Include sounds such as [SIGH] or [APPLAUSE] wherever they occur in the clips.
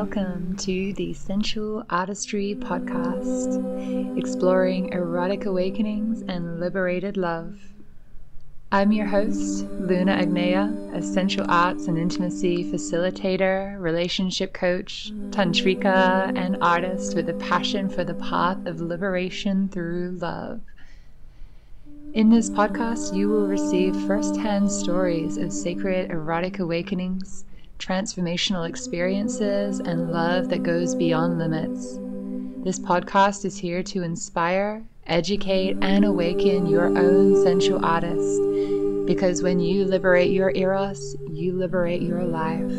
welcome to the Sensual Artistry Podcast, exploring erotic awakenings and liberated love. I'm your host, Luna Agneya, a sensual arts and intimacy facilitator, relationship coach, tantrika, and artist with a passion for the path of liberation through love. In this podcast, you will receive firsthand stories of sacred erotic awakenings transformational experiences, and love that goes beyond limits. This podcast is here to inspire, educate, and awaken your own sensual artist. Because when you liberate your eros, you liberate your life.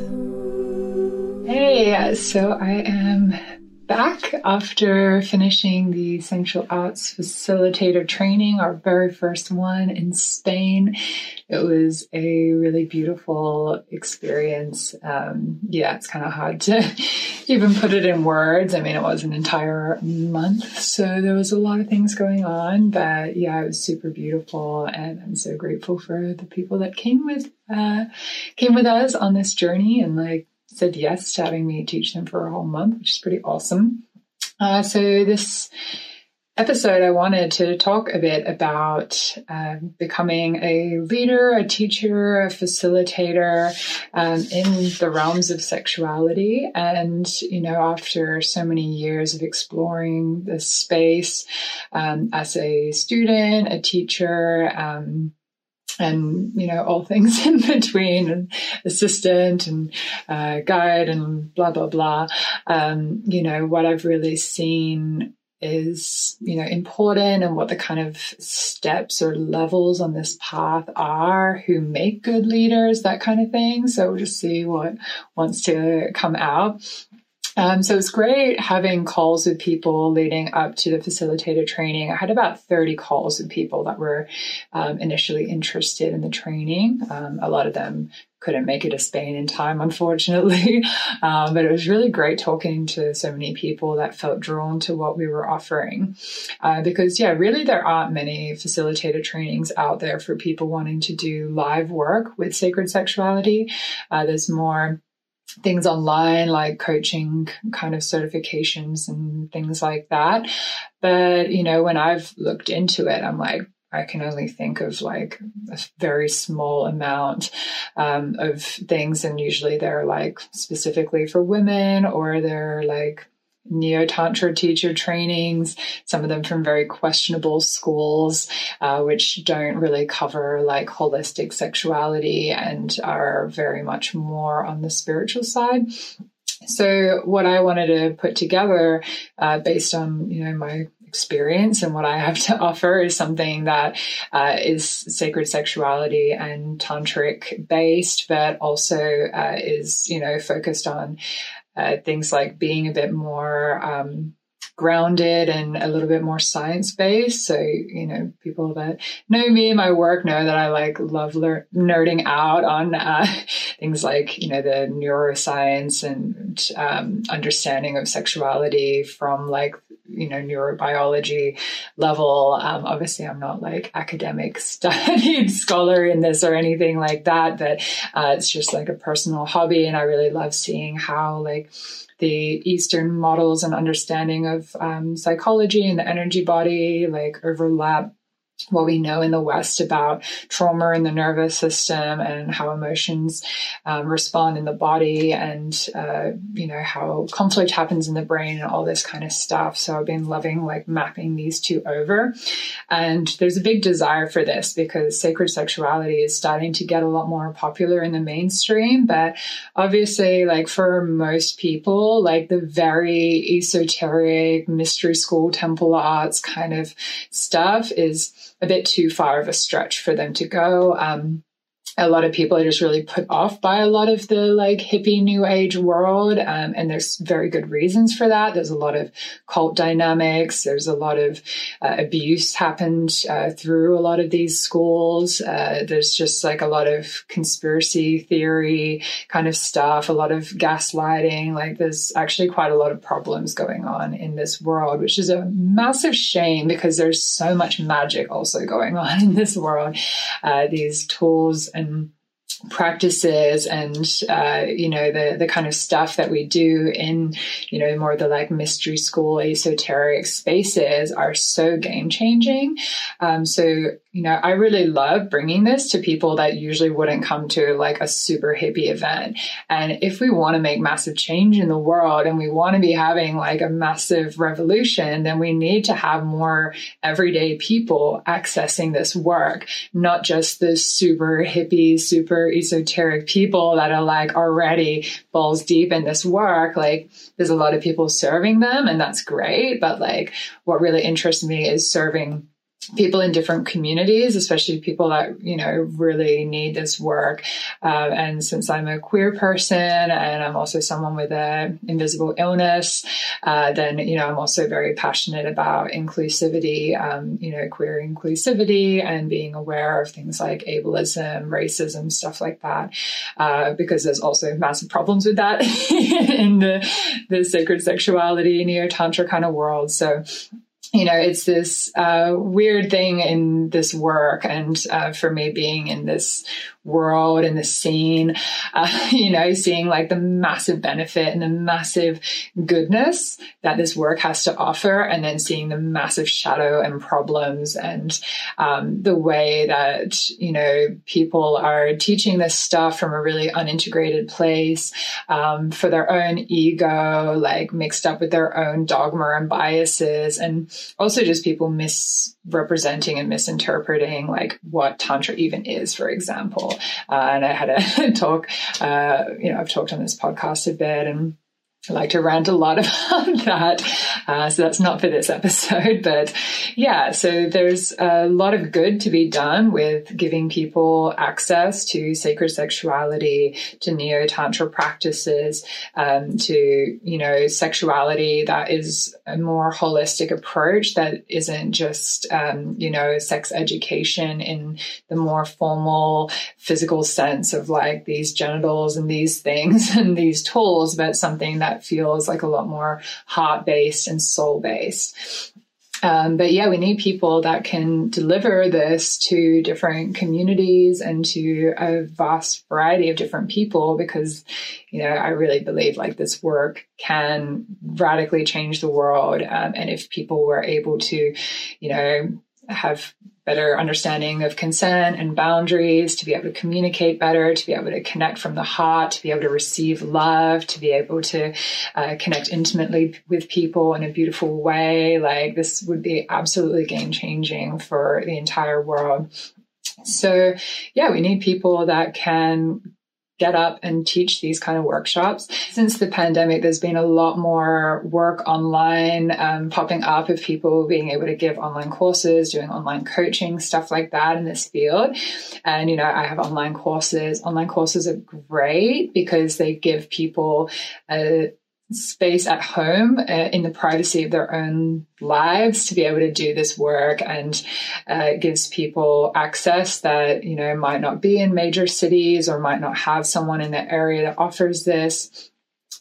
Hey, so I am back after finishing the Sensual Arts Facilitator training, our very first one in Spain. It was a really beautiful experience. Um, yeah, it's kind of hard to [LAUGHS] even put it in words. I mean, it was an entire month, so there was a lot of things going on, but yeah, it was super beautiful, and I'm so grateful for the people that came with uh, came with us on this journey and like said yes to having me teach them for a whole month, which is pretty awesome. Uh, so this episode, I wanted to talk a bit about uh, becoming a leader, a teacher, a facilitator um, in the realms of sexuality. And, you know, after so many years of exploring this space um, as a student, a teacher, um, and you know all things [LAUGHS] in between and assistant and uh, guide and blah blah blah. Um, you know what i've really seen is you know important and what the kind of steps or levels on this path are who make good leaders that kind of thing. So we'll just see what wants to come out um, so it's great having calls with people leading up to the facilitator training. I had about 30 calls with people that were um, initially interested in the training. Um, a lot of them couldn't make it to Spain in time, unfortunately. [LAUGHS] Um, but it was really great talking to so many people that felt drawn to what we were offering. Uh, because, yeah, really, there aren't many facilitator trainings out there for people wanting to do live work with sacred sexuality. Uh, there's more things online like coaching kind of certifications and things like that. But, you know, when I've looked into it, I'm like, I can only think of like a very small amount um, of things, and usually they're like specifically for women or they're like neo tantra teacher trainings, some of them from very questionable schools, uh, which don't really cover like holistic sexuality and are very much more on the spiritual side. So, what I wanted to put together, uh, based on you know my experience and what I have to [LAUGHS] offer is something that uh, is sacred sexuality and tantric based, but also uh, is you know focused on uh, things like being a bit more um, grounded and a little bit more science based. So, you know, people that know me and my work know that I like love lear- nerding out on uh, [LAUGHS] things like, you know, the neuroscience and um, understanding of sexuality from like, you know, neurobiology level. Um, obviously, I'm not like academic [LAUGHS] studied scholar in this or anything like that, but uh, it's just like a personal hobby. And I really love seeing how like, the Eastern models and understanding of um, psychology and the energy body like overlap what we know in the West about trauma in the nervous system and how emotions um, respond in the body and, uh, you know, how conflict happens in the brain and all this kind of stuff. So I've been loving like mapping these two over. And there's a big desire for this because sacred sexuality is starting to get a lot more popular in the mainstream. But obviously, like for most people, like the very esoteric mystery school temple arts kind of stuff is a bit too far of a stretch for them to go. Um, a lot of people are just really put off by a lot of the like hippie new age world. Um, and there's very good reasons for that. There's a lot of cult dynamics. There's a lot of uh, abuse happened uh, through a lot of these schools. Uh, there's just like a lot of conspiracy theory kind of stuff, a lot of gaslighting. Like there's actually quite a lot of problems going on in this world, which is a massive shame because there's so much magic also going on in this world. Uh, these tools and practices and uh, you know the the kind of stuff that we do in you know more of the like mystery school esoteric spaces are so game changing um, so you know i really love bringing this to people that usually wouldn't come to like a super hippie event and if we want to make massive change in the world and we want to be having like a massive revolution then we need to have more everyday people accessing this work not just the super hippie super esoteric people that are like already balls deep in this work, like there's a lot of people serving them and that's great. But like what really interests me is serving people in different communities, especially people that, you know, really need this work. Uh, and since I'm a queer person and I'm also someone with an invisible illness, uh, then, you know, I'm also very passionate about inclusivity, um, you know, queer inclusivity and being aware of things like ableism, racism, stuff like that, uh, because there's also massive problems with that [LAUGHS] in the, the sacred sexuality, neo tantra kind of world. So, you know, it's this uh, weird thing in this work, and uh, for me, being in this world and the scene, [LAUGHS] uh, you know, seeing like the massive benefit and the massive goodness that this work has to offer, and then seeing the massive shadow and problems and um, the way that, you know, people are teaching this stuff from a really unintegrated place um, for their own ego, like mixed up with their own dogma and biases, and also just people misrepresenting and misinterpreting like what Tantra even is, for example. Uh, and I had a [LAUGHS] talk, uh, you know, I've talked on this podcast a bit and I like to rant a lot [LAUGHS] about that. Uh, so that's not for this episode, [LAUGHS] but yeah, so there's a lot of good to be done with giving people access to sacred sexuality, to neo tantra practices, um, to, you know, sexuality that is a more holistic approach that isn't just, um, you know, sex education in the more formal physical sense of like these genitals and these things [LAUGHS] and these tools, but something that that feels like a lot more heart based and soul based. Um, but yeah, we need people that can deliver this to different communities and to a vast variety of different people because, you know, I really believe like this work can radically change the world. Um, and if people were able to, you know, have better understanding of consent and boundaries, to be able to communicate better, to be able to connect from the heart, to be able to receive love, to be able to uh, connect intimately with people in a beautiful way. Like this would be absolutely game changing for the entire world. So, yeah, we need people that can get up and teach these kind of workshops. Since the pandemic, there's been a lot more work online um, popping up of people being able to give online courses, doing online coaching, stuff like that in this field. And, you know, I have online courses. Online courses are great because they give people a space at home uh, in the privacy of their own lives to be able to do this work and uh, gives people access that you know might not be in major cities or might not have someone in the area that offers this.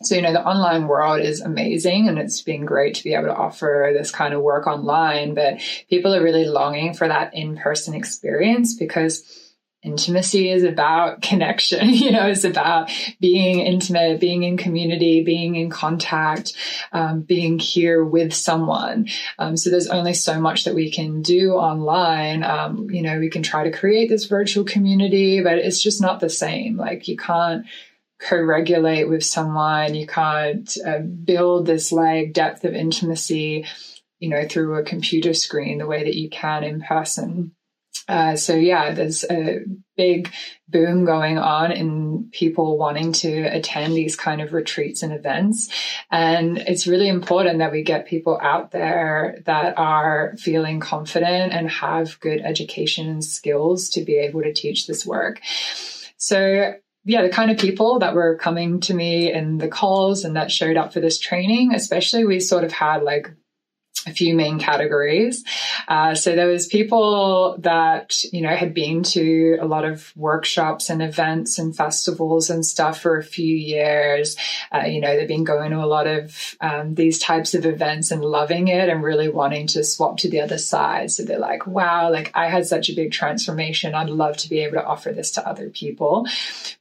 So you know the online world is amazing and it's been great to be able to offer this kind of work online but people are really longing for that in-person experience because intimacy is about connection [LAUGHS] you know it's about being intimate being in community being in contact um, being here with someone. Um, so there's only so much that we can do online. Um, you know we can try to create this virtual community but it's just not the same. Like you can't co-regulate with someone. You can't uh, build this like depth of intimacy you know through a computer screen the way that you can in person uh, so yeah, there's a big boom going on in people wanting to attend these kind of retreats and events. And it's really important that we get people out there that are feeling confident and have good education and skills to be able to teach this work. So yeah, the kind of people that were coming to me in the calls and that showed up for this training, especially we sort of had like a few main categories. Uh, so there was people that you know had been to a lot of workshops and events and festivals and stuff for a few years. Uh, you know they've been going to a lot of um, these types of events and loving it and really wanting to swap to the other side. So they're like, "Wow, like I had such a big transformation. I'd love to be able to offer this to other people,"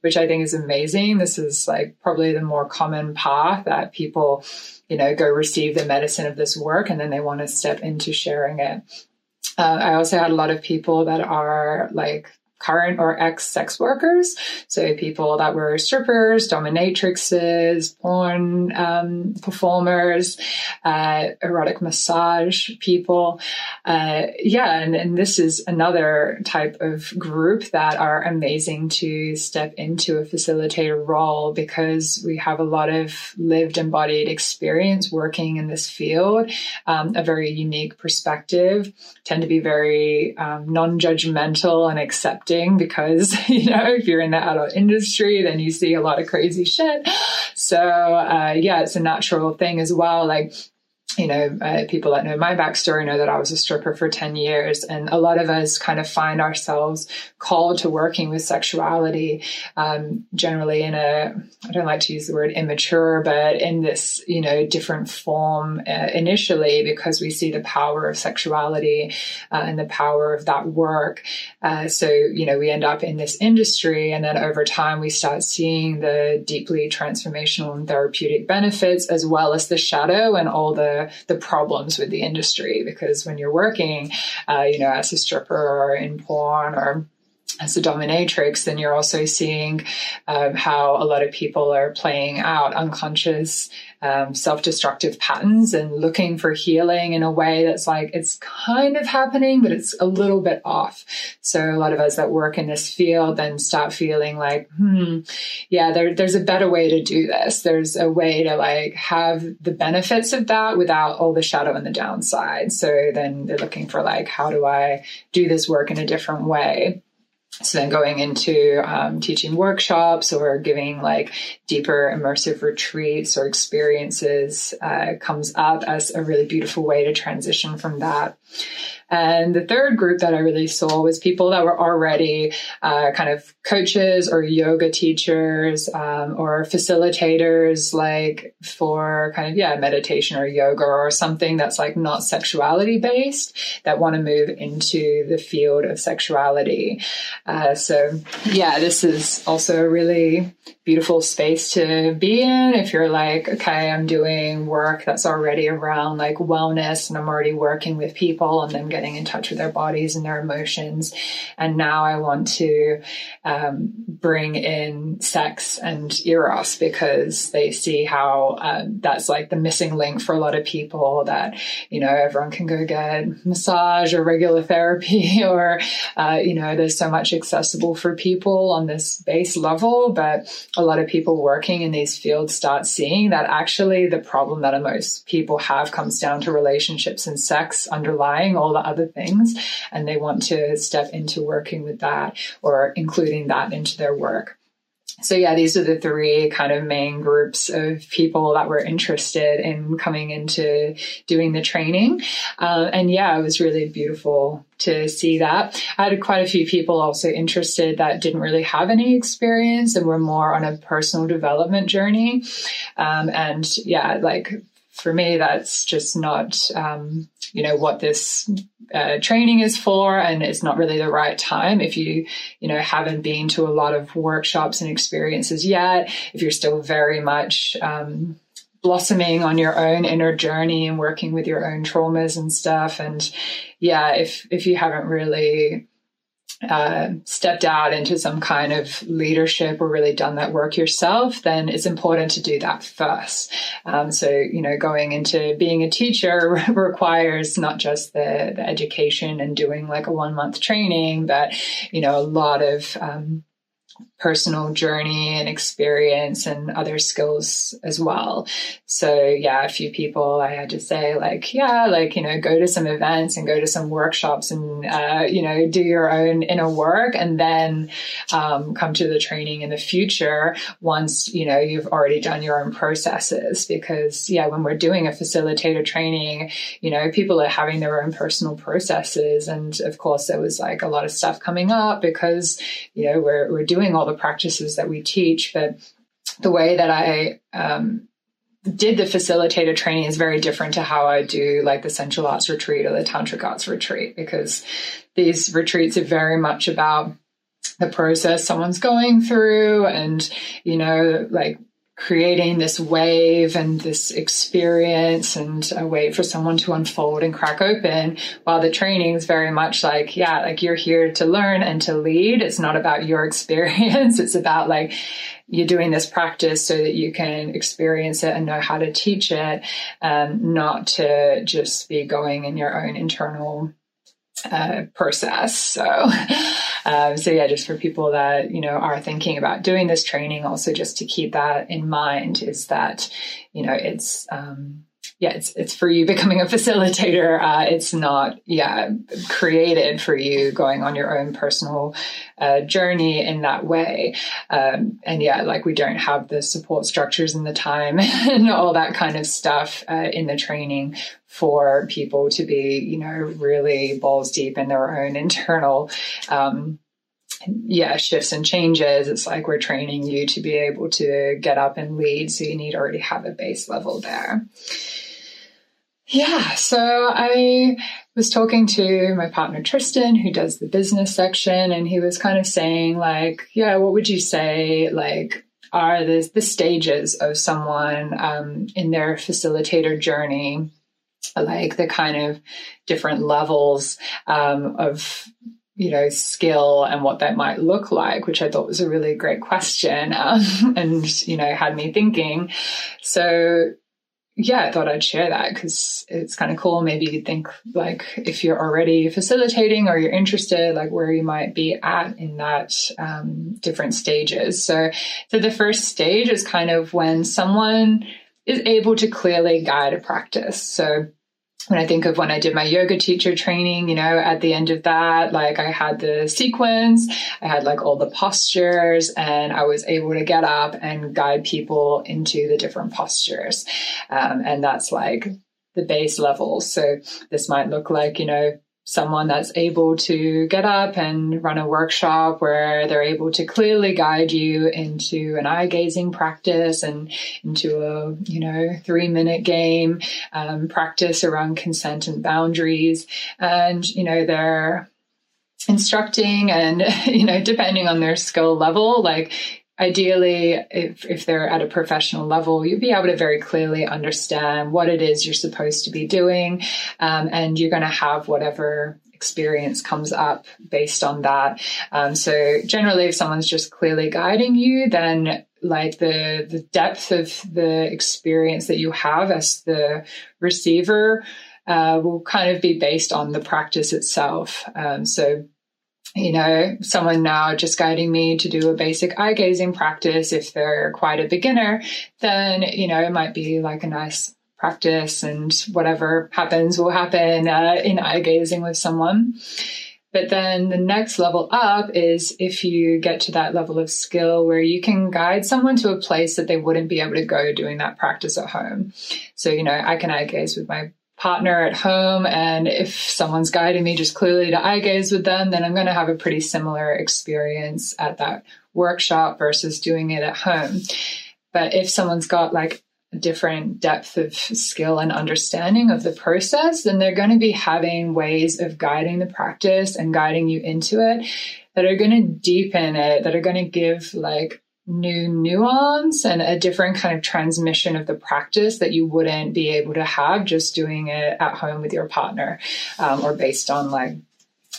which I think is amazing. This is like probably the more common path that people you know, go receive the medicine of this work and then they want to step into sharing it. Uh, I also had a lot of people that are like current or ex sex workers. So people that were strippers, dominatrixes, porn um, performers, uh, erotic massage people. Uh, yeah, and, and this is another type of group that are amazing to step into a facilitator role because we have a lot of lived embodied experience working in this field, um, a very unique perspective, tend to be very um, non judgmental and accepting because, [LAUGHS] you know, if you're in the adult industry, then you see a lot of crazy shit. So, uh, yeah, it's a natural thing as well. Like, you know, uh, people that know my backstory know that I was a stripper for 10 years. And a lot of us kind of find ourselves called to working with sexuality, um, generally in a, I don't like to use the word immature, but in this, you know, different form uh, initially because we see the power of sexuality uh, and the power of that work. Uh, so, you know, we end up in this industry and then over time we start seeing the deeply transformational and therapeutic benefits as well as the shadow and all the the problems with the industry because when you're working, uh, you know, as a stripper or in porn or as a dominatrix, then you're also seeing um, how a lot of people are playing out unconscious um, self-destructive patterns and looking for healing in a way that's like it's kind of happening, but it's a little bit off. So a lot of us that work in this field then start feeling like, hmm, yeah, there, there's a better way to do this. There's a way to like have the benefits of that without all the shadow and the downside. So then they're looking for like, how do I do this work in a different way? So then going into um, teaching workshops or giving like deeper immersive retreats or experiences uh, comes up as a really beautiful way to transition from that. And the third group that I really saw was people that were already uh, kind of coaches or yoga teachers um, or facilitators, like for kind of, yeah, meditation or yoga or something that's like not sexuality based that want to move into the field of sexuality. Uh, so, yeah, this is also a really beautiful space to be in if you're like, okay, I'm doing work that's already around like wellness and I'm already working with people and then getting in touch with their bodies and their emotions. And now I want to um, bring in sex and eros because they see how um, that's like the missing link for a lot of people that, you know, everyone can go get massage or regular [LAUGHS] therapy or, uh, you know, there's so much accessible for people on this base level, but a lot of people working in these fields start seeing that actually the problem that most people have comes down to relationships and sex underlying all the other things. And they want to step into working with that or including that into their work. So yeah, these are the three kind of main groups of people that were interested in coming into doing the training. Uh, and yeah, it was really beautiful to see that. I had quite a few people also interested that didn't really have any experience and were more on a personal development journey. Um, and yeah, like for me, that's just not, um, you know, what this uh, training is for. And it's not really the right time if you, you know, haven't been to a lot of workshops and experiences yet, if you're still very much, um, blossoming on your own inner journey and working with your own traumas and stuff. And yeah, if, if you haven't really uh, stepped out into some kind of leadership or really done that work yourself, then it's important to do that first. Um, so, you know, going into being a teacher [LAUGHS] requires not just the, the education and doing like a one month training, but, you know, a lot of, um, personal journey and experience and other skills as well. So yeah, a few people I had to say like, yeah, like, you know, go to some events and go to some workshops and, uh, you know, do your own inner work and then, um, come to the training in the future once, you know, you've already done your own processes because yeah, when we're doing a facilitator training, you know, people are having their own personal processes. And of course there was like a lot of stuff coming up because, you know, we're, we're doing all the practices that we teach, but the way that I um, did the facilitator training is very different to how I do like the sensual arts retreat or the tantric arts retreat because these retreats are very much about the process someone's going through and you know like creating this wave and this experience and a way for someone to unfold and crack open while the training is very much like yeah like you're here to learn and to lead. It's not about your [LAUGHS] experience. It's about like you're doing this practice so that you can experience it and know how to teach it um, not to just be going in your own internal uh, process. So um, so yeah, just for people that you know are thinking about doing this training, also just to keep that in mind is that you know it's um, yeah, it's it's for you becoming a facilitator. Uh, it's not yeah created for you going on your own personal uh, journey in that way. Um, and yeah, like we don't have the support structures and the time [LAUGHS] and all that kind of stuff uh, in the training for people to be, you know, really balls deep in their own internal, um, yeah, shifts and changes. It's like we're training you to be able to get up and lead. So you need already have a base level there. Yeah, so I was talking to my partner Tristan, who does the business section, and he was kind of saying, like, yeah, what would you say, like, are the, the stages of someone um, in their facilitator journey? like the kind of different levels um, of you know skill and what that might look like which i thought was a really great question um, [LAUGHS] and you know had me thinking so yeah, I thought I'd share that because it's kind of cool. Maybe you think like if you're already facilitating or you're interested, like where you might be at in that um, different stages. So, so the first stage is kind of when someone is able to clearly guide a practice. So when I think of when I did my yoga teacher training, you know, at the end of that, like I had the sequence, I had like all the postures, and I was able to get up and guide people into the different postures. Um, and that's like the base level. So this might look like, you know, someone that's able to get up and run a workshop where they're able to clearly guide you into an eye gazing practice and into a you know three minute game um, practice around consent and boundaries. And you know they're instructing and [LAUGHS] you know depending on their skill level like ideally, if, if they're at a professional level, you'll be able to very clearly understand what it is you're supposed to be doing. Um, and you're going to have whatever experience comes up based on that. Um, so generally, if someone's just clearly guiding you, then like the the depth of the experience that you have as the receiver uh, will kind of be based on the practice itself. Um, so you know, someone now just guiding me to do a basic eye gazing practice. If they're quite a beginner, then, you know, it might be like a nice practice and whatever happens will happen uh, in eye gazing with someone. But then the next level up is if you get to that level of skill where you can guide someone to a place that they wouldn't be able to go doing that practice at home. So, you know, I can eye gaze with my partner at home and if someone's guiding me just clearly to eye gaze with them then i'm going to have a pretty similar experience at that workshop versus doing it at home. But if someone's got like a different depth of skill and understanding of the process then they're going to be having ways of guiding the practice and guiding you into it that are going to deepen it that are going to give like new nuance and a different kind of transmission of the practice that you wouldn't be able to have just doing it at home with your partner um, or based on like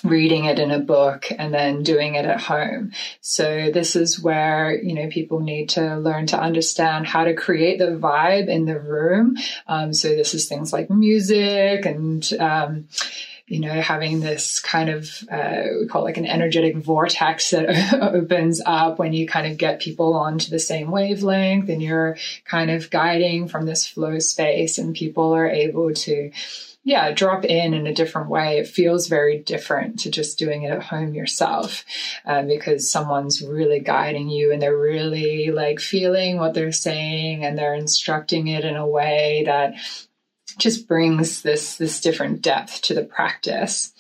reading it in a book and then doing it at home. So this is where, you know, people need to learn to understand how to create the vibe in the room. Um, so this is things like music and, um, you know, having this kind of, uh, we call it like an energetic vortex that [LAUGHS] opens up when you kind of get people onto the same wavelength and you're kind of guiding from this flow space and people are able to, yeah, drop in in a different way. It feels very different to just doing it at home yourself uh, because someone's really guiding you and they're really like feeling what they're saying and they're instructing it in a way that just brings this this different depth to the practice.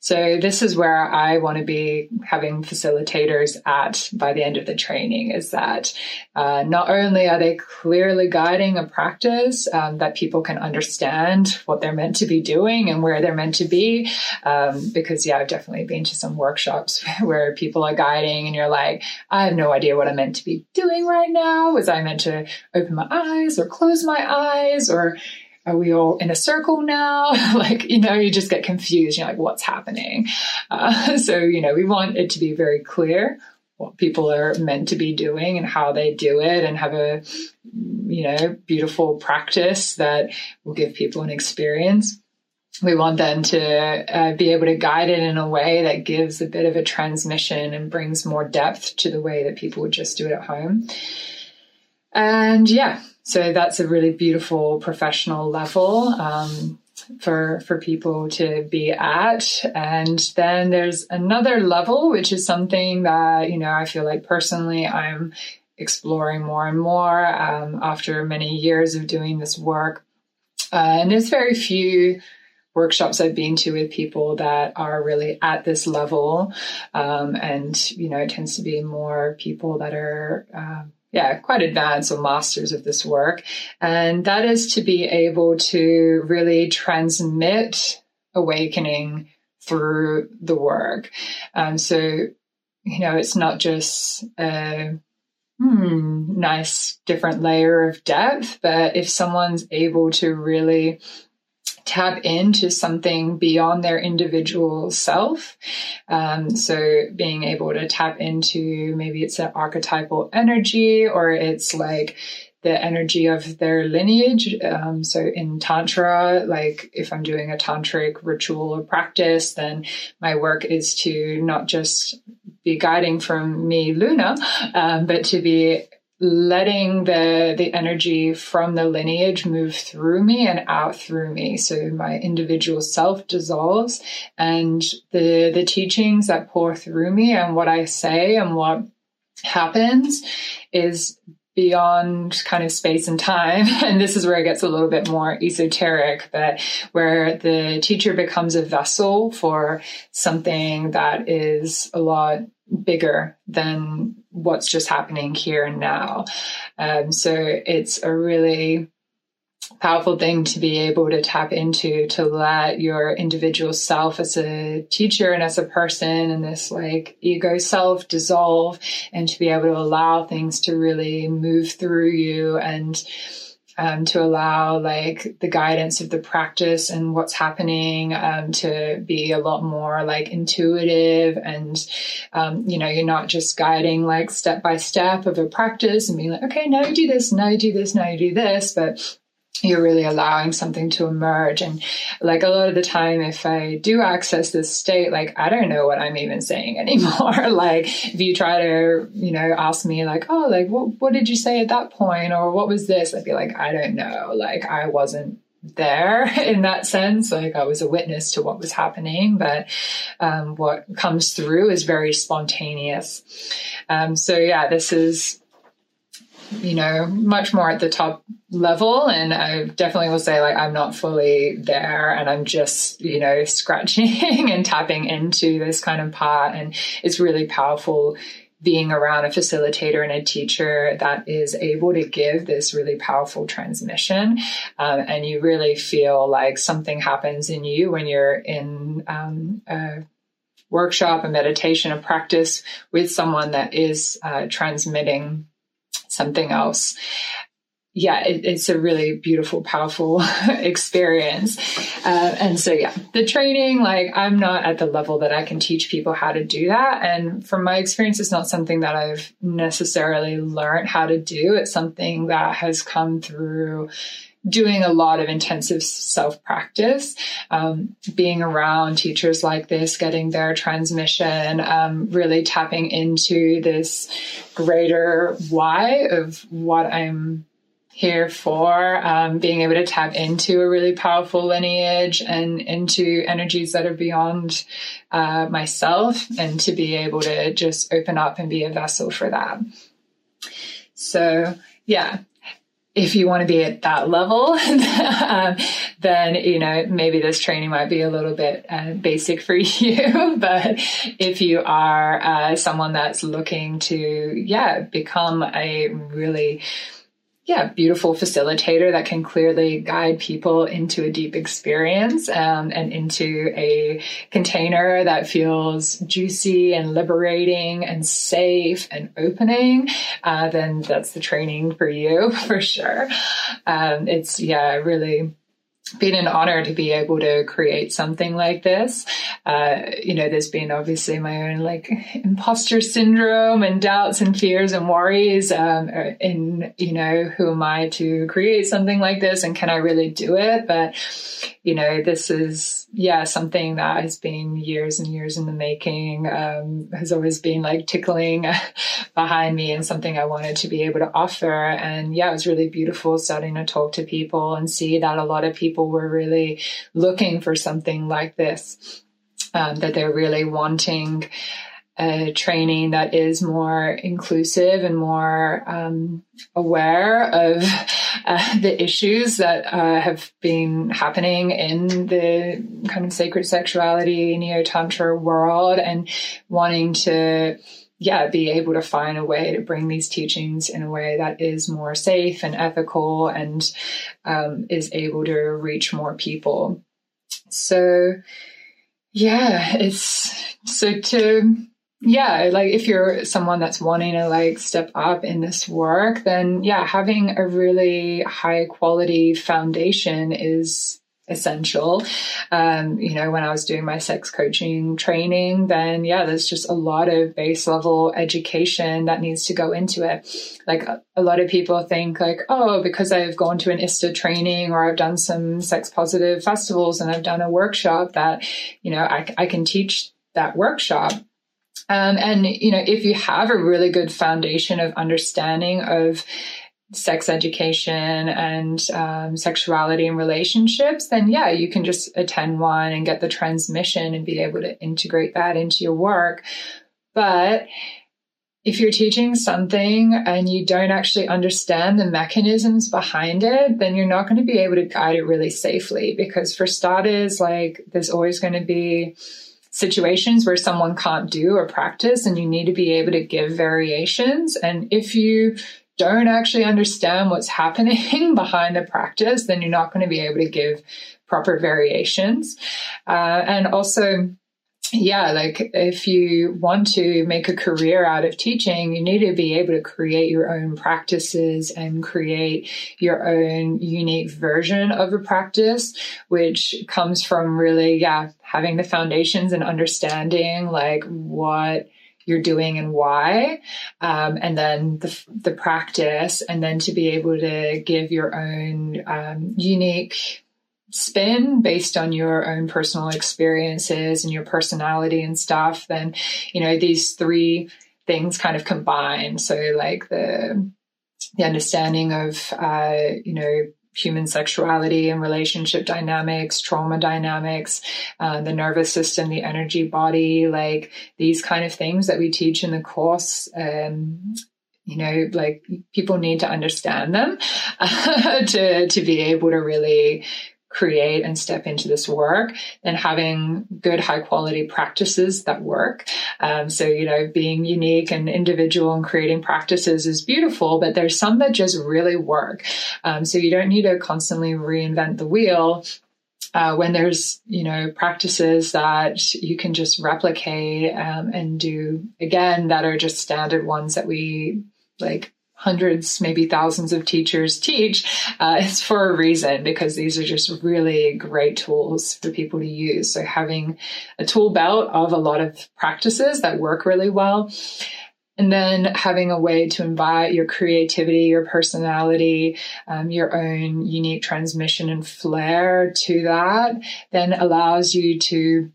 So this is where I want to be having facilitators at by the end of the training is that uh, not only are they clearly guiding a practice um, that people can understand what they're meant to be doing and where they're meant to be, um, because yeah, I've definitely been to some workshops [LAUGHS] where people are guiding and you're like, I have no idea what I'm meant to be doing right now. Was I meant to open my eyes or close my eyes or are we all in a circle now? [LAUGHS] like, you know, you just get confused. You're like, what's happening? Uh, [LAUGHS] so, you know, we want it to be very clear what people are meant to be doing and how they do it and have a, you know, beautiful practice that will give people an experience. We want them to uh, be able to guide it in a way that gives a bit of a transmission and brings more depth to the way that people would just do it at home. And yeah, so that's a really beautiful professional level um, for for people to be at. And then there's another level, which is something that you know I feel like personally I'm exploring more and more um, after many years of doing this work. Uh, and there's very few workshops I've been to with people that are really at this level. Um, and, you know, it tends to be more people that are, um, yeah, quite advanced or masters of this work. And that is to be able to really transmit awakening through the work. Um, so, you know, it's not just a hmm, nice different layer of depth, but if someone's able to really tap into something beyond their individual self. Um, so being able to tap into maybe it's an archetypal energy or it's like the energy of their lineage. Um, so in Tantra, like if I'm doing a tantric ritual or practice, then my work is to not just be guiding from me, Luna, um, but to be letting the the energy from the lineage move through me and out through me so my individual self dissolves and the the teachings that pour through me and what i say and what happens is beyond kind of space and time. [LAUGHS] And this is where it gets a little bit more esoteric, but where the teacher becomes a vessel for something that is a lot bigger than what's just happening here and now. Um, so it's a really powerful thing to be able to tap into to let your individual self as a teacher and as a person and this like ego self dissolve and to be able to allow things to really move through you and um, to allow like the guidance of the practice and what's happening um, to be a lot more like intuitive and um, you know you're not just guiding like step by step of a practice and being like okay now you do this now you do this now you do this but you're really allowing something to emerge. And like a lot of the time, if I do access this state, like I don't know what I'm even saying [LAUGHS] anymore. like if you try to, you know, ask me like, oh, like what what did you say at that point, or what was this? I'd be like, I don't know. Like I wasn't there [LAUGHS] in that sense. Like I was a witness to what was happening, but um, what comes through is very spontaneous. Um, so yeah, this is you know, much more at the top level. And I definitely will say, like, I'm not fully there and I'm just, you know, [LAUGHS] scratching and tapping into this kind of part. And it's really powerful being around a facilitator and a teacher that is able to give this really powerful transmission. Um, and you really feel like something happens in you when you're in um, a workshop, a meditation, a practice with someone that is uh, transmitting something else yeah, it, it's a really beautiful, powerful [LAUGHS] experience. Uh, and so, yeah, the training, like, I'm not at the level that I can teach people how to do that. And from my experience, it's not something that I've necessarily learned how to do. It's something that has come through doing a lot of intensive self practice, um, being around teachers like this, getting their transmission, um, really tapping into this greater why of what I'm here for, um, being able to tap into a really powerful lineage and into energies that are beyond uh, myself, and to be able to just open up and be a vessel for that. So, yeah, if you want to be at that level, [LAUGHS] um, then you know maybe this training might be a little bit uh, basic for [LAUGHS] you. but if you are uh, someone that's looking to, yeah, become a really yeah, beautiful facilitator that can clearly guide people into a deep experience um, and into a container that feels juicy and liberating and safe and opening, uh, then that's the training for you [LAUGHS] for sure. Um, it's, yeah, really been an honor to be able to create something like this. Uh, you know, there's been obviously my own like imposter syndrome and doubts and fears and worries um, in, you know, who am I to create something like this and can I really do it? But, you know, this is, yeah, something that has been years and years in the making, um, has always been like tickling [LAUGHS] behind me and something I wanted to be able to offer. And yeah, it was really beautiful starting to talk to people and see that a lot of people people were really looking for something like this, um, that they're really wanting a training that is more inclusive and more um, aware of uh, [LAUGHS] the issues that uh, have been happening in the kind of sacred sexuality neo tantra world and wanting to yeah, be able to find a way to bring these teachings in a way that is more safe and ethical and um, is able to reach more people. So, yeah, it's so to, yeah, like if you're someone that's wanting to like step up in this work, then yeah, having a really high quality foundation is essential. Um, you know, when I was doing my sex coaching training, then yeah, there's just a lot of base level education that needs to go into it. Like a, a lot of people think like, oh, because I've gone to an ISTA training or I've done some sex positive festivals and I've done a workshop that, you know, I, I can teach that workshop. Um, and you know, if you have a really good foundation of understanding of sex education and um, sexuality and relationships, then yeah, you can just attend one and get the transmission and be able to integrate that into your work. But if you're teaching something and you don't actually understand the mechanisms behind it, then you're not going to be able to guide it really safely. Because for starters, like there's always going to be situations where someone can't do a practice and you need to be able to give variations. And if you don't actually understand what's [LAUGHS] happening behind the practice, then you're not going to be able to give proper variations. Uh, and also, yeah, like if you want to make a career out of teaching, you need to be able to create your own practices and create your own unique version of a practice, which comes from really, yeah, having the foundations and understanding like what you're doing and why, um, and then the, the practice, and then to be able to give your own um, unique spin based on your own personal experiences and your personality and stuff, then, you know, these three things kind of combine. So, like the the understanding of, uh, you know, human sexuality and relationship dynamics, trauma dynamics, uh, the nervous system, the energy body, like these kind of things that we teach in the course. Um, you know, like people need to understand them uh, [LAUGHS] to to be able to really create and step into this work, then having good, high quality practices that work. Um, so, you know, being unique and individual and creating practices is beautiful, but there's some that just really work. Um, so you don't need to constantly reinvent the wheel. Uh, when there's you know practices that you can just replicate um, and do again that are just standard ones that we like hundreds, maybe thousands of teachers teach, uh, it's for a reason because these are just really great tools for people to use. So having a tool belt of a lot of practices that work really well. and then having a way to invite your creativity, your personality, um, your own unique transmission and flair to that, then allows you to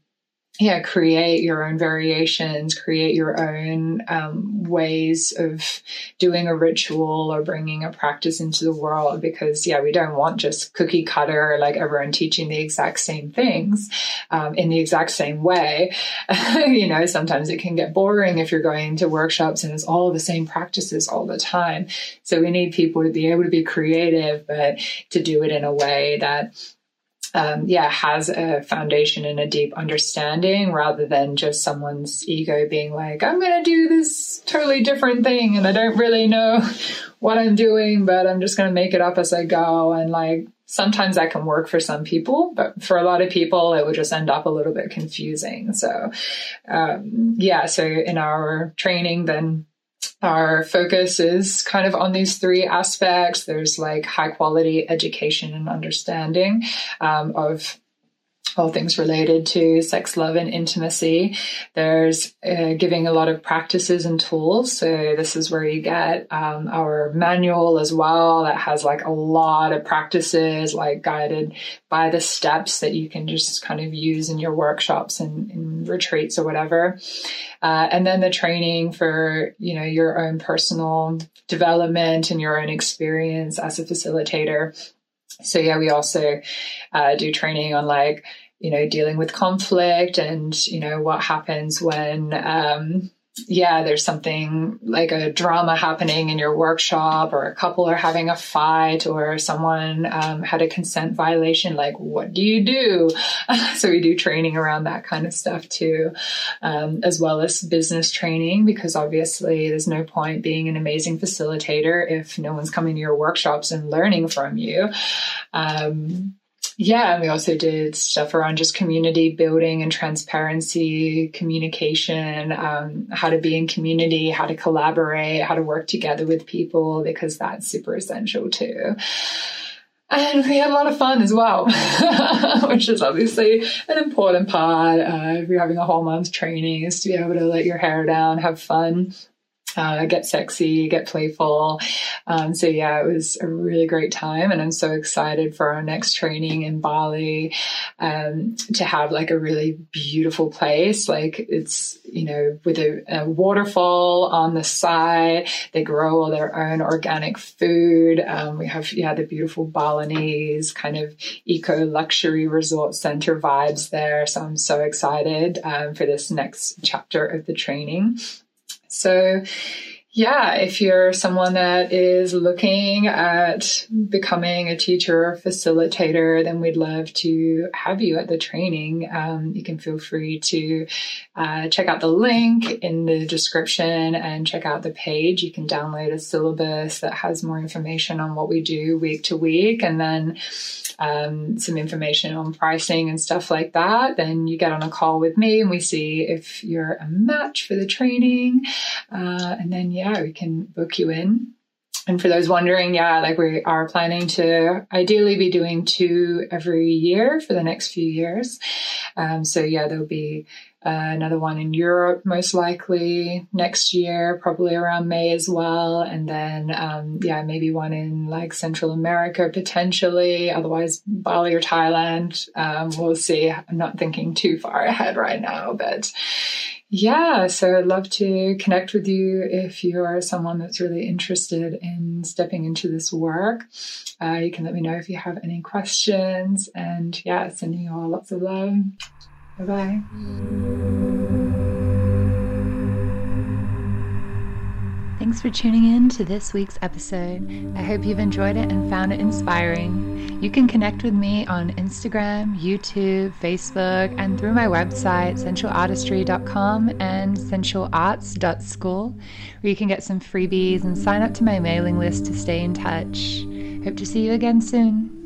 yeah, create your own variations, create your own um, ways of doing a ritual or bringing a practice into the world. Because, yeah, we don't want just cookie cutter, like everyone teaching the exact same things um, in the exact same way. [LAUGHS] you know, sometimes it can get boring if you're going to workshops and it's all the same practices all the time. So we need people to be able to be creative, but to do it in a way that um, yeah, has a foundation and a deep understanding rather than just someone's ego being like, I'm going to do this totally different thing and I don't really know [LAUGHS] what I'm doing, but I'm just going to make it up as I go. And like, sometimes that can work for some people, but for a lot of people, it would just end up a little bit confusing. So, um, yeah, so in our training, then our focus is kind of on these three aspects. There's like high quality education and understanding um, of all things related to sex, love, and intimacy. There's uh, giving a lot of practices and tools. So this is where you get um, our manual as well that has like a lot of practices, like guided by the steps that you can just kind of use in your workshops and, and retreats or whatever. Uh, and then the training for you know your own personal development and your own experience as a facilitator so yeah, we also uh, do training on like you know dealing with conflict and you know what happens when um, yeah, there's something like a drama happening in your workshop, or a couple are having a fight, or someone um, had a consent violation. Like, what do you do? [LAUGHS] so we do training around that kind of stuff too, um, as well as business training, because obviously there's no point being an amazing facilitator if no one's coming to your workshops and learning from you. Um, yeah, and we also did stuff around just community building and transparency, communication, um, how to be in community, how to collaborate, how to work together with people, because that's super essential too. And we had a lot of fun as well, [LAUGHS] which is obviously an important part. Uh, if you're having a whole month training, is to be able to let your hair down, have fun uh, get sexy, get playful. Um, so yeah, it was a really great time, and I'm so excited for our next training in Bali um, to have like a really beautiful place. Like it's you know with a, a, waterfall on the side. They grow all their own organic food. Um, we have yeah the beautiful Balinese kind of eco luxury resort center vibes there. So I'm so excited um, for this next chapter of the training. So, yeah, if you're someone that is looking at becoming a teacher or facilitator, then we'd love to have you at the training. Um, you can feel free to uh, check out the link in the description and check out the page. You can download a syllabus that has more information on what we do week to week and then um, some information on pricing and stuff like that. Then you get on a call with me and we see if you're a match for the training. Uh, and then, yeah, we can book you in. And for those wondering, yeah, like we are planning to ideally be doing two every year for the next few years. Um, so yeah, there'll be uh, another one in Europe, most likely next year, probably around May as well. And then, um, yeah, maybe one in like Central America potentially, otherwise Bali or Thailand. Um, we'll see. I'm not thinking too far [LAUGHS] ahead right now, but yeah, so I'd love to connect with you if you are someone that's really interested in stepping into this work. Uh, you can let me know if you have any questions. And yeah, sending you all lots of love. Bye bye. Thanks for tuning in to this week's episode. I hope you've enjoyed it and found it inspiring. You can connect with me on Instagram, YouTube, Facebook, and through my website, sensualartistry.com and sensualarts.school, where you can get some freebies and sign up to my mailing list to stay in touch. Hope to see you again soon.